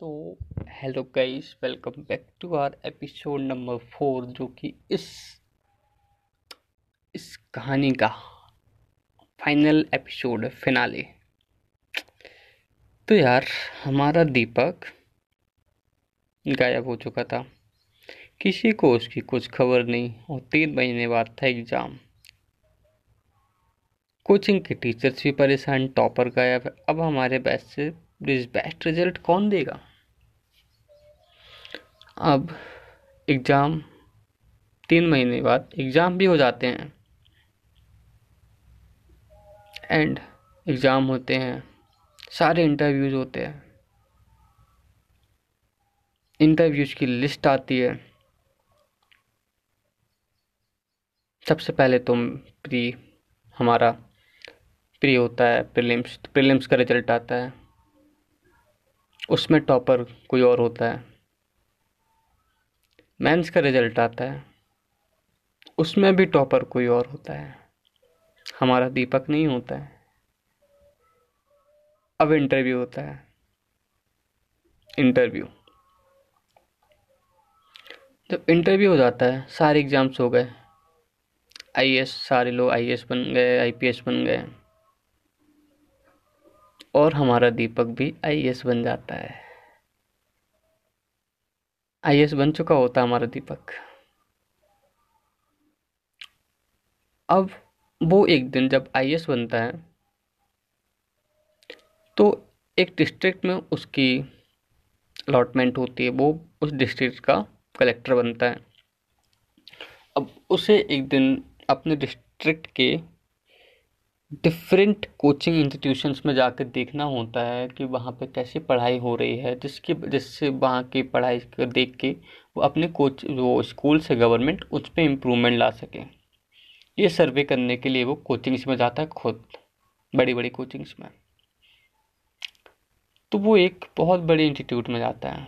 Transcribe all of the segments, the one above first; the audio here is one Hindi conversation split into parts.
तो hello guys welcome back to our episode number four जो कि इस इस कहानी का फाइनल एपिसोड है फिनाले तो यार, हमारा दीपक गायब हो चुका था। किसी को उसकी कुछ खबर नहीं, और तीन महीने बाद था एग्ज़ाम कोचिंग के टीचर्स भी परेशान टॉपर गायब है। अब हमारे बैच से बेस्ट रिज़ल्ट कौन देगा? अब एग्ज़ाम, तीन महीने बाद एग्ज़ाम भी हो जाते हैं। एंड एग्ज़ाम होते हैं, सारे इंटरव्यूज़ होते हैं। इंटरव्यूज़ की लिस्ट आती है। सबसे पहले तो प्री, हमारा प्री होता है, प्रीलिम्स प्रीलिम्स का रिज़ल्ट आता है। उसमें टॉपर कोई और होता है। मेंस का रिज़ल्ट आता है। उसमें भी टॉपर कोई और होता है। हमारा दीपक नहीं होता है। अब इंटरव्यू होता है। इंटरव्यू जब इंटरव्यू हो जाता है, सारे एग्ज़ाम्स हो गए। आईएएस सारे लोग आईएएस बन गए आईपीएस बन गए। और हमारा दीपक भी आईएएस बन जाता है। आई बन चुका होता हमारा दीपक। अब वो एक दिन जब आई बनता है तो एक डिस्ट्रिक्ट में उसकी अलॉटमेंट होती है, वो उस डिस्ट्रिक्ट का कलेक्टर बनता है। अब उसे एक दिन अपने डिस्ट्रिक्ट के डिफरेंट कोचिंग इंस्टीट्यूशंस में जाकर देखना होता है कि वहाँ पे कैसी पढ़ाई हो रही है, जिसकी जिससे वहाँ की पढ़ाई को देख के वो अपने कोच वो स्कूल से गवर्नमेंट उस पर इम्प्रूवमेंट ला सके। ये सर्वे करने के लिए वो कोचिंग्स में जाता है, खुद बड़ी बड़ी कोचिंग्स में। तो वो एक बहुत बड़े इंस्टीट्यूट में जाता है,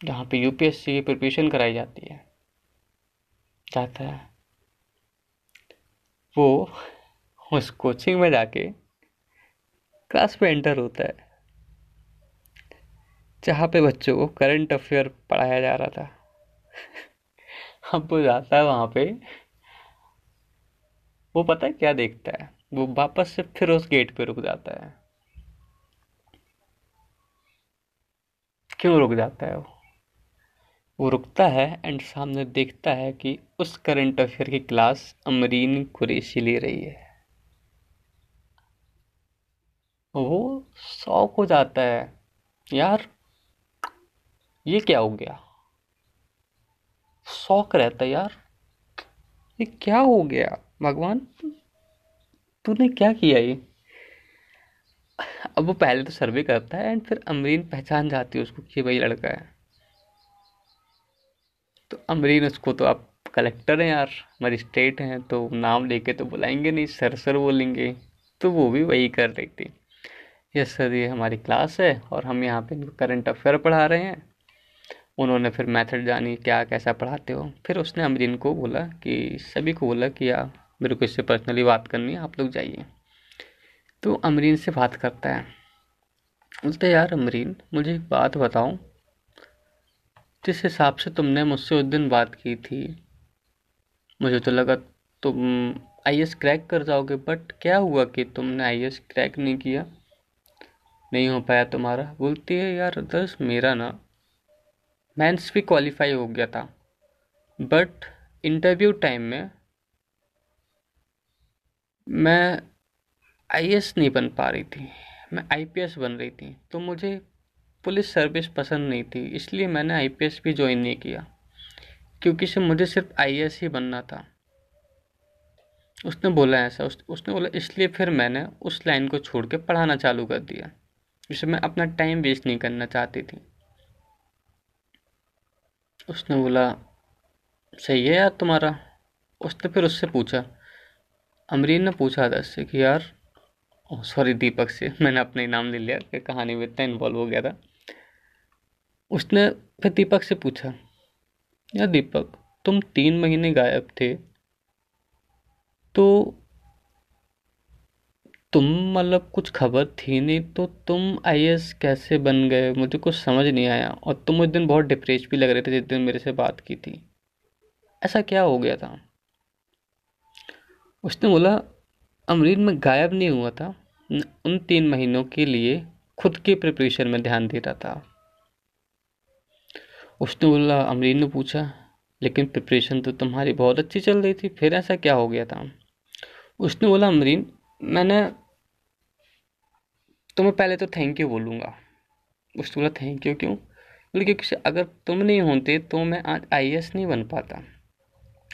जहाँ पे यूपीएससी की प्रिपरेशन कराई जाती है। जाता है। वो उस कोचिंग में जाके क्लास में एंटर होता है। जहाँ पे बच्चों को करंट अफेयर पढ़ाया जा रहा था। अब वो जाता है वहाँ पे। वो पता है क्या देखता है? वो वापस से फिर उस गेट पे रुक जाता है। क्यों रुक जाता है वो? वो रुकता है एंड सामने देखता है कि उस करंट अफेयर की क्लास अमरीन कुरेशी ले रही है। वो शौक हो जाता है। यार, ये क्या हो गया? शौक रहता है यार। ये क्या हो गया? भगवान, तूने क्या किया ये? अब वो पहले तो सर्वे करता है एंड फिर अमरीन पहचान जाती है उसको कि भाई लड़का है। तो अमरीन, उसको तो आप कलेक्टर हैं यार, मजिस्ट्रेट हैं तो नाम लेके तो बुलाएँगे नहीं सर सर बोलेंगे। तो वो भी वही कर रही थी। यस सर ये हमारी क्लास है और हम यहाँ पे करंट अफेयर पढ़ा रहे हैं। उन्होंने फिर मेथड जानी क्या, कैसा पढ़ाते हो। फिर उसने अमरीन को बोला कि, सभी को बोला कि, यार, मेरे को इससे पर्सनली बात करनी है, आप लोग जाइए। तो अमरीन से बात करता है। बोलते यार, अमरीन, मुझे एक बात बताओ। जिस हिसाब से तुमने मुझसे उस दिन बात की थी, मुझे तो लगा तुम आईएएस क्रैक कर जाओगे बट क्या हुआ कि तुमने आईएएस क्रैक नहीं किया? नहीं हो पाया तुम्हारा? बोलती है यार दस मेरा ना। मैंस भी क्वालिफाई हो गया था। बट इंटरव्यू टाइम में मैं आईएएस नहीं बन पा रही थी। मैं आईपीएस बन रही थी। तो मुझे पुलिस सर्विस पसंद नहीं थी। इसलिए मैंने आईपीएस भी ज्वाइन नहीं किया। क्योंकि से मुझे सिर्फ़ आईएएस ही बनना था। उसने बोला ऐसा। उस, उसने बोला इसलिए फिर मैंने उस लाइन को छोड़ के पढ़ाना चालू कर दिया। जिसमें मैं अपना टाइम वेस्ट नहीं करना चाहती थी। उसने बोला, सही है यार तुम्हारा? उसने फिर उससे पूछा, अमरीन ने पूछा दस से कि यार सॉरी दीपक से, मैंने अपने नाम ले लिया, कि कहानी में इतना इन्वॉल्व हो गया था। उसने फिर दीपक से पूछा, यार दीपक, तुम तीन महीने गायब थे तो तुम मतलब कुछ खबर थी नहीं तो तुम आई कैसे बन गए? मुझे कुछ समझ नहीं आया। और तुम उस दिन बहुत डिप्रेस भी लग रहे थे जिस दिन मेरे से बात की थी। ऐसा क्या हो गया था? उसने बोला, अमरीन, में गायब नहीं हुआ था। उन तीन महीनों के लिए खुद के प्रिपरेशन में ध्यान दे रहा था। उसने बोला, अमरीन ने पूछा, लेकिन प्रिपरेशन तो तुम्हारी बहुत अच्छी चल रही थी, फिर ऐसा क्या हो गया था? उसने बोला, अमरीन मैंने तुम्हें पहले तो थैंक यू बोलूँगा। उसने बोला थैंक यू क्यों? बोले, क्योंकि अगर तुम नहीं होते तो मैं आज आईएएस नहीं बन पाता।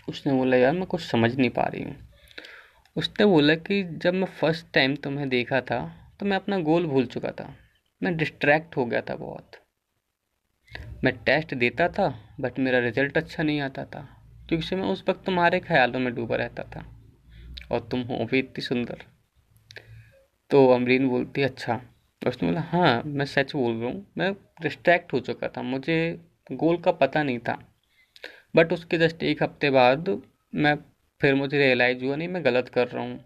उसने बोला, यार, मैं कुछ समझ नहीं पा रही हूँ। उसने बोला कि जब मैं फ़र्स्ट टाइम तुम्हें देखा था तो मैं अपना गोल भूल चुका था। मैं डिस्ट्रैक्ट हो गया था बहुत। मैं टेस्ट देता था बट मेरा रिज़ल्ट अच्छा नहीं आता था, क्योंकि मैं उस वक्त तुम्हारे ख्यालों में डूबा रहता था। और तुम हो भी इतनी सुंदर। तो अमरीन बोलती अच्छा। उसने बोला हाँ मैं सच बोल रहा हूँ। मैं डिस्ट्रैक्ट हो चुका था। मुझे गोल का पता नहीं था। बट उसके जस्ट एक हफ़्ते बाद मैं फिर मुझे रियलाइज़ हुआ, नहीं, मैं गलत कर रहा हूँ।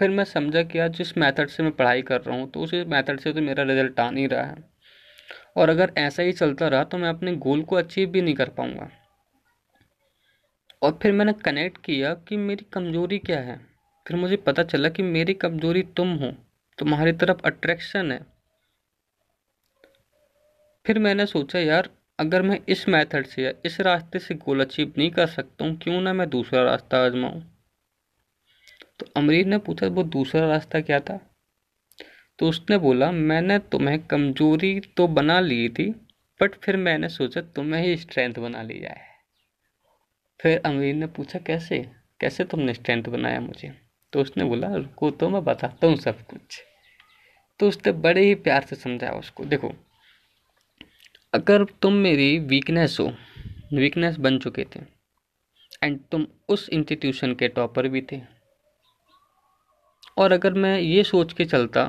फिर मैं समझा कि यार, जिस मेथड से मैं पढ़ाई कर रहा हूँ तो उसी मेथड से तो मेरा रिज़ल्ट आ नहीं रहा है। और अगर ऐसा ही चलता रहा तो मैं अपने गोल को अचीव भी नहीं कर पाऊँगा। और फिर मैंने कनेक्ट किया कि मेरी कमज़ोरी क्या है? फिर मुझे पता चला कि मेरी कमज़ोरी तुम हो। तुम्हारी तरफ़ अट्रैक्शन है। फिर मैंने सोचा, यार, अगर मैं इस मेथड से या इस रास्ते से गोल अचीव नहीं कर सकता हूँ, क्यों ना मैं दूसरा रास्ता आजमाऊँ? तो अमरीर ने पूछा, वो दूसरा रास्ता क्या था? तो उसने बोला, मैंने तुम्हें कमज़ोरी तो बना ली थी बट फिर मैंने सोचा, तुम्हें ही स्ट्रेंथ बना ली जाए फिर अमीर ने पूछा, कैसे? कैसे तुमने स्ट्रेंथ बनाया मुझे? तो उसने बोला, रुको तो मैं बताता हूँ सब कुछ। तो उसने बड़े ही प्यार से समझाया उसको, देखो, अगर तुम मेरी वीकनेस हो वीकनेस बन चुके थे एंड तुम उस इंस्टीट्यूशन के टॉपर भी थे, और अगर मैं ये सोच के चलता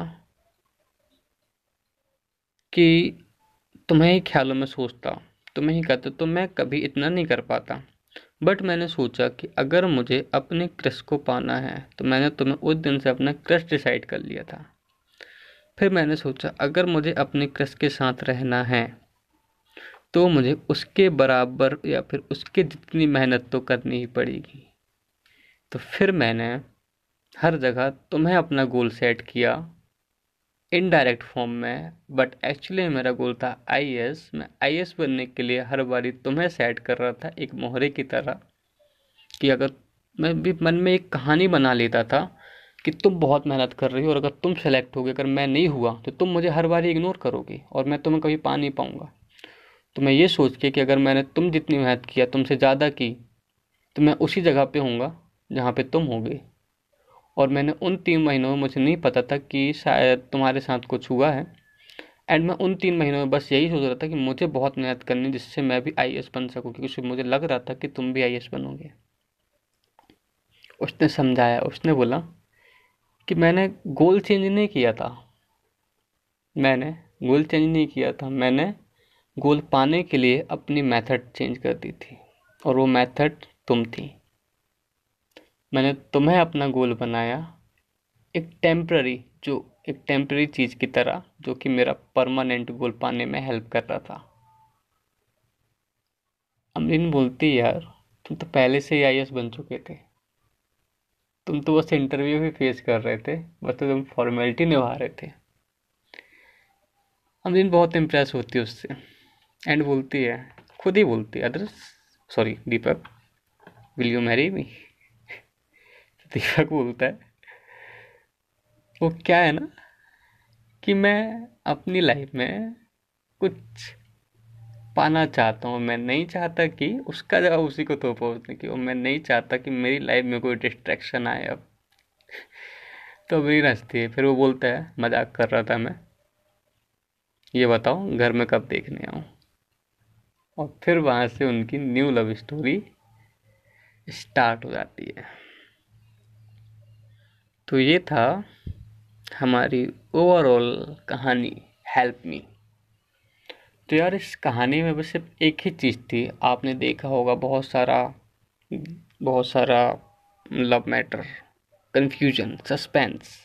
कि तुम्हें ही ख्यालों में सोचता, तुम्हें ही कहता तो मैं कभी इतना नहीं कर पाता। बट मैंने सोचा कि अगर मुझे अपने क्रश को पाना है तो मैंने तुम्हें उस दिन से अपना क्रश डिसाइड कर लिया था। फिर मैंने सोचा, अगर मुझे अपने क्रश के साथ रहना है तो मुझे उसके बराबर या फिर उसके जितनी मेहनत तो करनी ही पड़ेगी। तो फिर मैंने हर जगह तुम्हें अपना गोल सेट किया इनडायरेक्ट फॉर्म में बट एक्चुअली मेरा गोल था आई मैं आईएस बनने के लिए हर बारी तुम्हें सेट कर रहा था एक मोहरे की तरह कि अगर मैं भी मन में एक कहानी बना लेता था कि तुम बहुत मेहनत कर रही हो और अगर तुम सेलेक्ट हो गए अगर मैं नहीं हुआ तो तुम मुझे हर बार इग्नोर करोगे और मैं तुम्हें कभी पा नहीं पाऊँगा। तो मैं ये सोच के कि अगर मैंने तुम जितनी मेहनत किया, तुमसे ज़्यादा की तो मैं उसी जगह पे होऊँगा जहाँ पे तुम होगे। और मैंने उन तीन महीनों में, मुझे नहीं पता था कि शायद तुम्हारे साथ कुछ हुआ है। एंड मैं उन तीन महीनों में बस यही सोच रहा था कि मुझे बहुत मेहनत करनी जिससे मैं भी आई बन सकूँ, क्योंकि मुझे लग रहा था कि तुम भी आई बनोगे। उसने समझाया, उसने बोला कि मैंने गोल चेंज नहीं किया था। मैंने गोल चेंज नहीं किया था। मैंने गोल पाने के लिए अपनी मेथड चेंज कर दी थी, और वो मेथड तुम थी। मैंने तुम्हें अपना गोल बनाया, एक टेम्प्ररी जो एक टेम्प्ररी चीज़ की तरह, जो कि मेरा परमानेंट गोल पाने में हेल्प कर रहा था। अमरीन बोलती, यार, तुम तो पहले से ही आई बन चुके थे। तुम तो बस इंटरव्यू भी फेस कर रहे थे, बस तो तुम फॉर्मेलिटी निभा रहे थे। अमरीन बहुत इम्प्रेस होती है उससे एंड बोलती है, खुद ही बोलती है other sorry Deepak will you marry me Deepak बोलता है। वो क्या है ना कि मैं अपनी लाइफ में कुछ पाना चाहता हूँ। मैं नहीं चाहता कि उसका जवाब उसी को तो पहुँचने की और मैं नहीं चाहता कि मेरी लाइफ में कोई डिस्ट्रैक्शन आए अब। तो मेरी हंसती है। फिर वो बोलता है, मज़ाक कर रहा था मैं। ये बताओ, घर में कब देखने आऊँ? और फिर वहाँ से उनकी न्यू लव स्टोरी स्टार्ट हो जाती है। तो ये था हमारी ओवरऑल कहानी हेल्प मी तो यार, इस कहानी में बस सिर्फ़ एक ही चीज़ थी। आपने देखा होगा बहुत सारा बहुत सारा love matter confusion suspense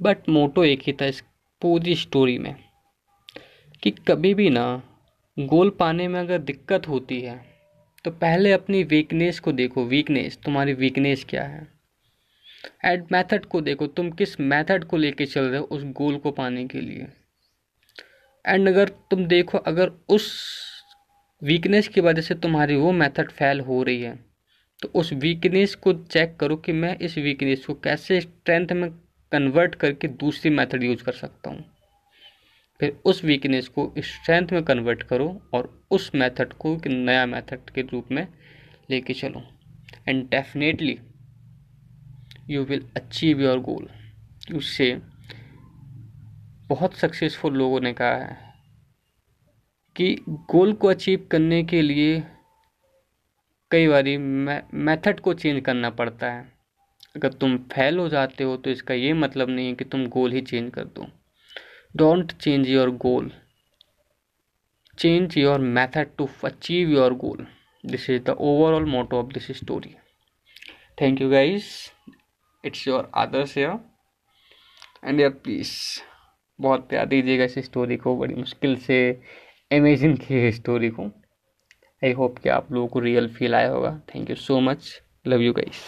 but motto एक ही था इस पूरी स्टोरी में, कि कभी भी ना गोल पाने में अगर दिक्कत होती है तो पहले अपनी वीकनेस को देखो। वीकनेस तुम्हारी वीकनेस क्या है? एड मेथड को देखो, तुम किस मेथड को लेके चल रहे हो उस गोल को पाने के लिए। एंड अगर तुम देखो, अगर उस वीकनेस की वजह से तुम्हारी वो मेथड फेल हो रही है तो उस वीकनेस को चेक करो कि मैं इस वीकनेस को कैसे स्ट्रेंथ में कन्वर्ट करके दूसरी मेथड यूज़ कर सकता हूँ। फिर उस वीकनेस को स्ट्रेंथ में कन्वर्ट करो और उस मेथड को एक नया मेथड के रूप में लेके चलो। And definitely you will achieve your goal उससे बहुत सक्सेसफुल लोगों ने कहा है कि गोल को अचीव करने के लिए कई बार मेथड को चेंज करना पड़ता है। अगर तुम फेल हो जाते हो तो इसका ये मतलब नहीं है कि तुम गोल ही चेंज कर दो। Don't change your goal change your method to achieve your goal this is the overall motto of this story thank you guys it's your Adarsh या एंड यार प्लीज़ बहुत प्यार दीजिएगा इस स्टोरी को, बड़ी मुश्किल से अमेजिंग की स्टोरी को। आई होप कि आप लोगों को रियल फील आया होगा। Thank you so much love you guys